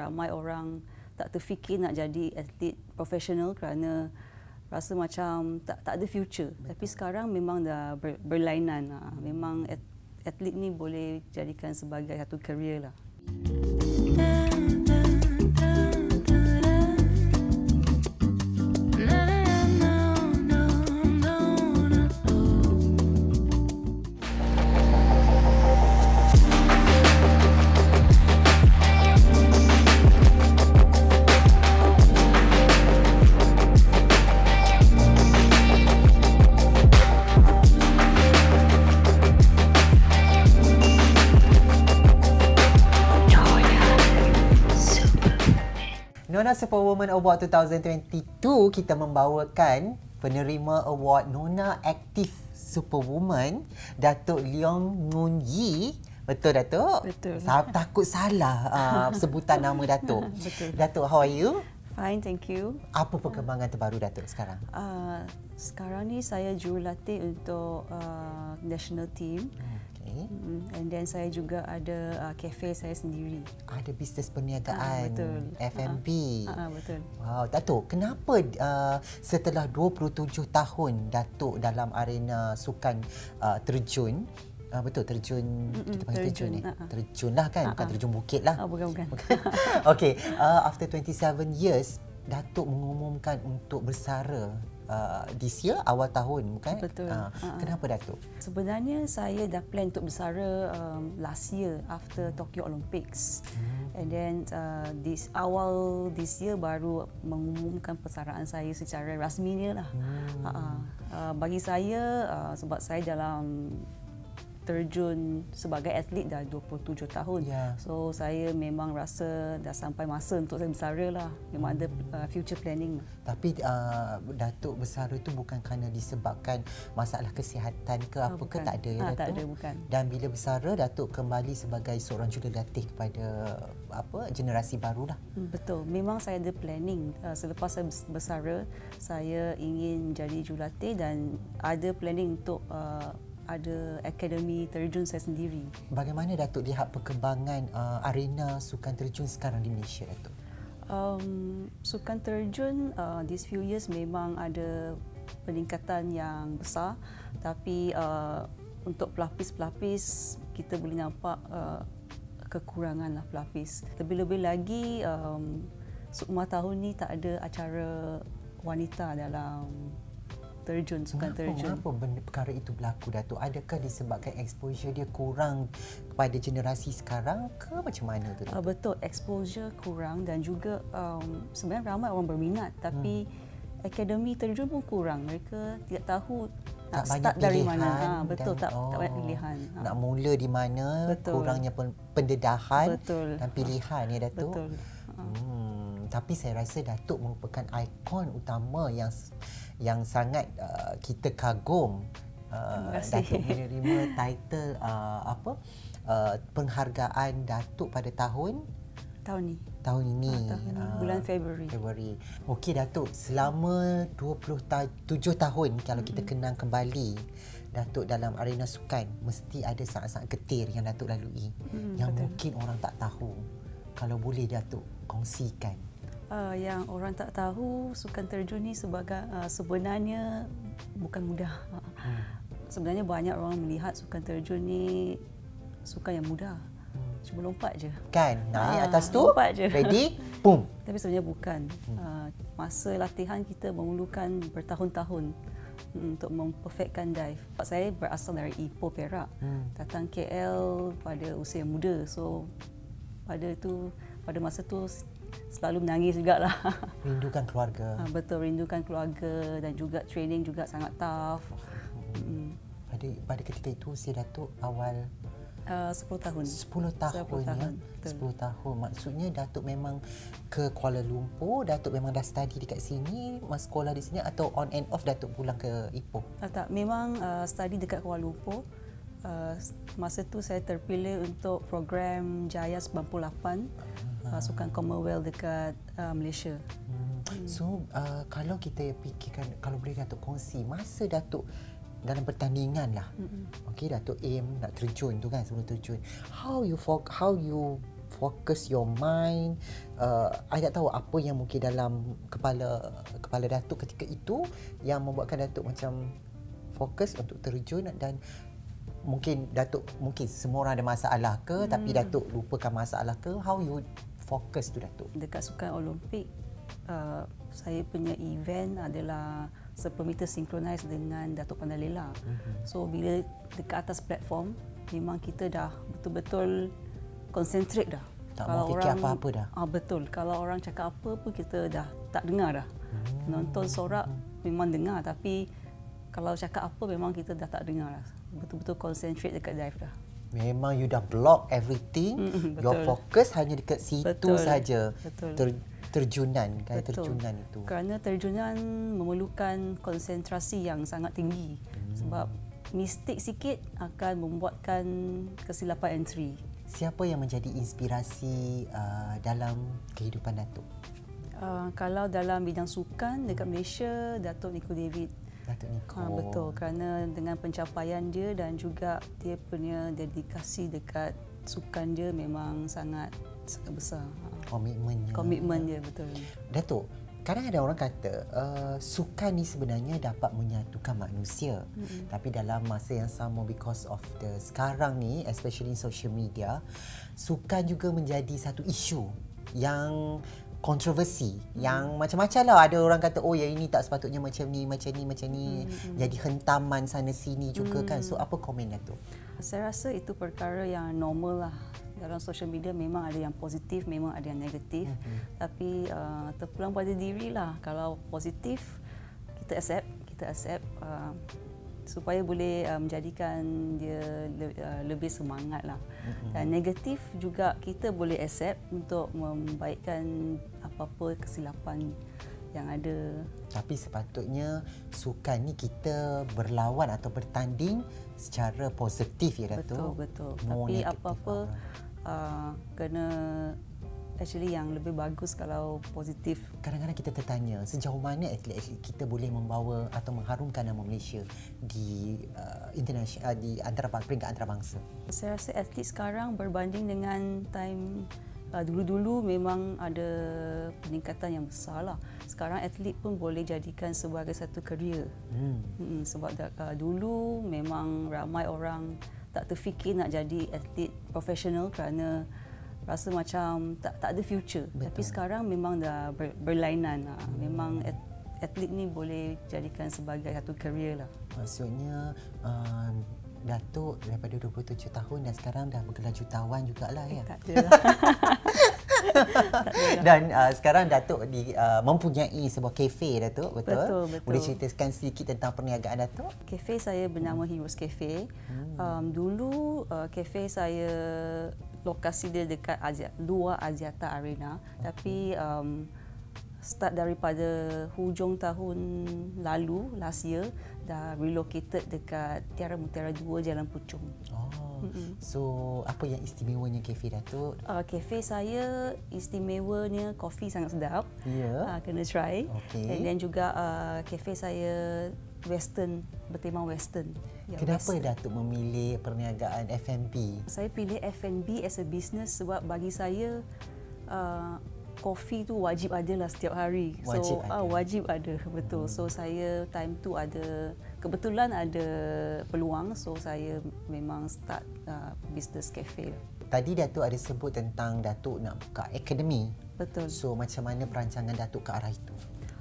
ramai orang tak terfikir nak jadi atlet profesional kerana rasa macam tak tak ada future. Betul. Tapi sekarang memang dah ber, berlainan. Ha. Memang atlet ni boleh jadikan sebagai satu career lah. Nona Superwoman Award 2022 kita membawakan penerima award Nona Active Superwoman Datuk Leong Ngun Yi Betul Datuk? Betul. Sa- takut salah uh, sebutan nama Datuk. Betul. Datuk, how are you? Fine, thank you. Apa perkembangan terbaru Datuk sekarang? Uh, sekarang ni saya jurulatih untuk uh, national team. Okay. Mm, And then saya juga ada uh, cafe saya sendiri. Ada bisnes perniagaan Ah, betul. F&B. Ah, ah, betul. Wow, Datuk, kenapa uh, setelah 27 tahun Datuk dalam arena sukan uh, terjun uh, betul terjun Mm-mm, kita panggil terjun, terjun, ni. ah, ah. Terjun lah kan, bukan Ah, ah. terjun bukit lah. Ah, bukan bukan. okay, uh, after 27 years Datuk mengumumkan untuk bersara uh, this year awal tahun bukan? Betul. Uh, kenapa Datuk? Sebenarnya saya dah plan untuk bersara um, last year after Tokyo Olympics. And then uh, this awal this year baru mengumumkan persaraan saya secara rasminya lah. Hmm. Uh, uh, bagi saya uh, sebab saya dalam terjun sebagai atlet dah 27 tahun. Ya. So saya memang rasa dah sampai masa untuk saya bersara lah. Memang ada uh, future planning. Tapi uh, Datuk bersara itu bukan kerana disebabkan masalah kesihatan ke apa ke tak ada ya Ah, Datuk? tak ada, bukan. Dan bila bersara Datuk kembali sebagai seorang jurulatih kepada apa generasi baru lah. Hmm, Betul. Memang saya ada planning. Uh, selepas saya bers- bersara, saya ingin jadi jurulatih dan ada planning untuk uh, ada akademi terjun saya sendiri. Bagaimana Datuk lihat perkembangan uh, arena sukan terjun sekarang di Malaysia Datuk? Um, sukan terjun uh, these few years memang ada peningkatan yang besar tapi uh, untuk pelapis-pelapis kita boleh nampak uh, kekurangan lah pelapis. Lebih-lebih lagi um, sukma tahun ni tak ada acara wanita dalam terjun sukan Mengapa, terjun. mengapa benda perkara itu berlaku Datuk? Adakah disebabkan exposure dia kurang kepada generasi sekarang ke macam mana tu Uh, betul, exposure kurang dan juga um, sebenarnya ramai orang berminat tapi hmm. akademi terjun pun kurang. Mereka tidak tahu nak start dari mana. Ha, betul, dan- tak, tak banyak pilihan. Ha. Nak mula di mana, Betul. kurangnya pen- pendedahan Betul. dan pilihan ya Datuk. Betul. Tapi saya rasa Datuk merupakan ikon utama yang yang sangat uh, kita kagum. Uh. Datuk menerima title uh, apa? Uh, penghargaan Datuk pada tahun Tahun ni. tahun ini. Ah, tahun ni, Ah, bulan Februari. Februari. Okey Datuk, selama 27 tahun kalau kita kenang kembali Datuk dalam arena sukan mesti ada saat-saat getir yang Datuk lalui Hmm, yang betul. mungkin orang tak tahu. Kalau boleh Datuk kongsikan. Uh, yang orang tak tahu sukan terjun ni sebagai uh, sebenarnya bukan mudah. Ha. Hmm. Sebenarnya banyak orang melihat sukan terjun ni sukan yang mudah. Cuma lompat je. Kan, naik Ah, atas tu, lompat je. ready, boom. Tapi sebenarnya bukan. Uh, masa latihan kita memerlukan bertahun-tahun mm, untuk memperfectkan dive. Sebab saya berasal dari Ipoh Perak. Hmm. Datang KL pada usia muda. So pada tu pada masa tu selalu menangis jugalah. Rindukan keluarga. Ah, Betul rindukan keluarga dan juga training juga sangat tough. Mm, Pada pada ketika itu usia Datuk awal uh, 10 tahun. 10 tahun, 10 tahun, ya. betul. 10 tahun. Maksudnya Datuk memang ke Kuala Lumpur, Datuk memang dah study dekat sini, mas sekolah di sini atau on and off Datuk pulang ke Ipoh. Ah, tak, memang uh, study dekat Kuala Lumpur. Uh, masa tu saya terpilih untuk program Jaya 98 uh, Sukan Commonwealth dekat uh, Malaysia. Hmm. So uh, kalau kita fikirkan kalau boleh Datuk kongsi masa Datuk dalam pertandingan lah. Mm-mm. Okey Datuk aim nak terjun tu kan sebelum terjun. How you for, how you focus your mind uh, I tak tahu apa yang mungkin dalam kepala kepala Datuk ketika itu yang membuatkan Datuk macam fokus untuk terjun dan mungkin Datuk mungkin semua orang ada masalah ke hmm. tapi Datuk lupakan masalah ke how you focus tu Datuk dekat sukan Olimpik uh, saya punya event adalah 10 meter synchronize dengan Datuk Pandalela. Mm-hmm. So bila dekat atas platform memang kita dah betul-betul concentrate dah. Tak kalau fikir apa-apa dah. Ah betul. Kalau orang cakap apa pun kita dah tak dengar dah. Mm-hmm. Nonton sorak memang dengar tapi kalau cakap apa memang kita dah tak dengar dah. Betul-betul concentrate dekat dive dah. Memang you dah block everything. Mm-hmm, Your focus hanya dekat situ saja. Betul. Ter- terjunan kan terjunan itu. Kerana terjunan memerlukan konsentrasi yang sangat tinggi. Hmm. Sebab mistik sikit akan membuatkan kesilapan entry. Siapa yang menjadi inspirasi uh, dalam kehidupan Datuk? Uh, kalau dalam bidang sukan dekat Malaysia, Datuk Niko David. Uh, betul, kerana dengan pencapaian dia dan juga dia punya dedikasi dekat sukan dia memang sangat sangat besar. Komitmennya. Komitmen dia betul. Datuk, kadang ada orang kata uh, sukan ni sebenarnya dapat menyatukan manusia. Mm-hmm. Tapi dalam masa yang sama because of the sekarang ni especially in social media, sukan juga menjadi satu isu yang kontroversi hmm. yang macam-macam lah ada orang kata oh ya ini tak sepatutnya macam ni macam ni macam ni hmm. jadi hentaman sana sini juga hmm. kan so apa komen tu saya rasa itu perkara yang normal lah dalam social media memang ada yang positif, memang ada yang negatif. Mm-hmm. Tapi uh, terpulang pada diri lah. Kalau positif, kita accept, kita accept uh, supaya boleh uh, menjadikan dia le- uh, lebih semangat lah. Mm-hmm. Dan negatif juga kita boleh accept untuk membaikkan apa-apa kesilapan yang ada. Tapi sepatutnya sukan ni kita berlawan atau bertanding secara positif ya Dato'. Betul, betul. Tapi apa-apa uh, kena actually yang lebih bagus kalau positif. Kadang-kadang kita tertanya sejauh mana atlet-atlet kita boleh membawa atau mengharumkan nama Malaysia di uh, international uh, di antara peringkat antarabangsa. Saya rasa atlet sekarang berbanding dengan time uh, dulu-dulu memang ada peningkatan yang besar lah. Sekarang atlet pun boleh jadikan sebagai satu kerjaya. Hmm. Hmm, sebab uh, dulu memang ramai orang tak terfikir nak jadi atlet profesional kerana rasa macam tak tak ada future. Betul. Tapi sekarang memang dah ber, berlainan. Hmm. Memang atlet ni boleh jadikan sebagai satu career lah. Maksudnya uh, Datuk daripada 27 tahun dan sekarang dah bergelar jutawan jugalah ya. Eh, tak. Dan uh, sekarang Datuk di, uh, mempunyai sebuah kafe Datuk, betul? Betul, betul. Boleh ceritakan sedikit tentang perniagaan Datuk? Kafe saya bernama hmm. Heroes Cafe. Hmm. Um, dulu uh, kafe saya lokasi dia dekat Azia, luar Aziata Arena. Okay. Tapi um, start daripada hujung tahun lalu, last year, dah relocated dekat Tiara Mutiara 2 Jalan Puchong. Oh. Mm-hmm. So, apa yang istimewanya kafe Datuk? Uh, kafe saya istimewanya kopi sangat sedap. Ya. Yeah. Uh, kena try. Okay. And then juga uh, kafe saya western, bertema western. Ya, Kenapa western. Datuk memilih perniagaan F&B? Saya pilih F&B as a business sebab bagi saya uh, kopi tu wajib ada lah setiap hari. Wajib so, ada. Ah, wajib ada, betul. Hmm. So saya time tu ada kebetulan ada peluang, so saya memang start uh, business cafe. Tadi Datuk ada sebut tentang Datuk nak buka akademi. Betul. So macam mana perancangan Datuk ke arah itu?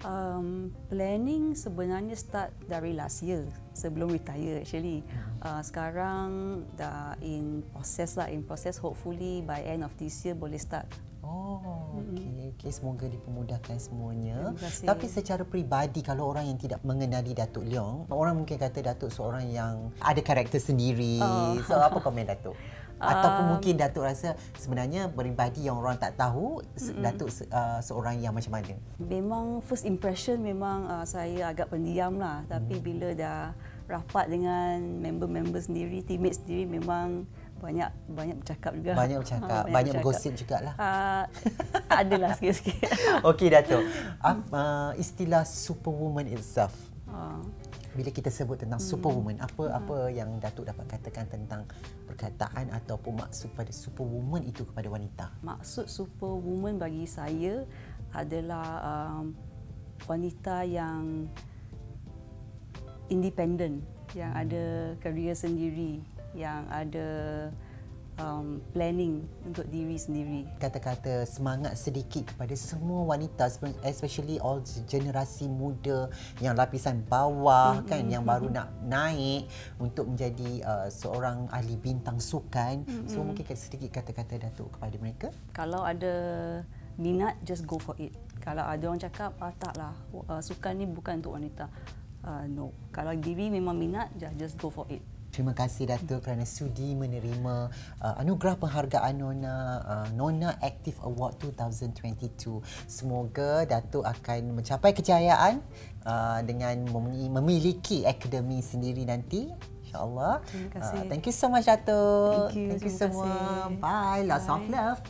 Um, planning sebenarnya start dari last year sebelum retire actually. Hmm. Uh, sekarang dah in process lah, in process hopefully by end of this year boleh start Oh, okey. Okey, semoga dipermudahkan semuanya. Tapi secara peribadi kalau orang yang tidak mengenali Datuk Leong, orang mungkin kata Datuk seorang yang ada karakter sendiri. Oh. So apa komen Datuk? Ataupun um, mungkin Datuk rasa sebenarnya peribadi yang orang tak tahu mm-hmm. Datuk uh, seorang yang macam mana? Memang first impression memang uh, saya agak pendiam lah. Tapi mm. bila dah rapat dengan member-member sendiri, teammate sendiri memang banyak banyak bercakap juga. Banyak bercakap, ha, banyak, banyak bergosip jugalah. Uh, adalah sikit-sikit. Okey Datuk. Uh, istilah superwoman itself. Uh. bila kita sebut tentang hmm. superwoman apa hmm. apa yang datuk dapat katakan tentang perkataan ataupun maksud pada superwoman itu kepada wanita maksud superwoman bagi saya adalah um, wanita yang independent yang hmm. ada kerjaya sendiri yang ada um, planning untuk diri sendiri. Kata-kata semangat sedikit kepada semua wanita especially all generasi muda yang lapisan bawah mm-hmm. kan yang baru nak naik untuk menjadi uh, seorang ahli bintang sukan. Mm-hmm. So mungkin sedikit kata-kata Datuk kepada mereka. Kalau ada minat just go for it. Kalau ada orang cakap ah, taklah uh, sukan ni bukan untuk wanita. Uh, no. Kalau diri memang minat just go for it. Terima kasih Datuk kerana sudi menerima uh, anugerah penghargaan Nona uh, Nona Active Award 2022. Semoga Datuk akan mencapai kejayaan uh, dengan memiliki akademi sendiri nanti. InsyaAllah. Terima kasih. Uh, thank you so much Datuk. Thank you. Thank you semua. Bye. Lots of love.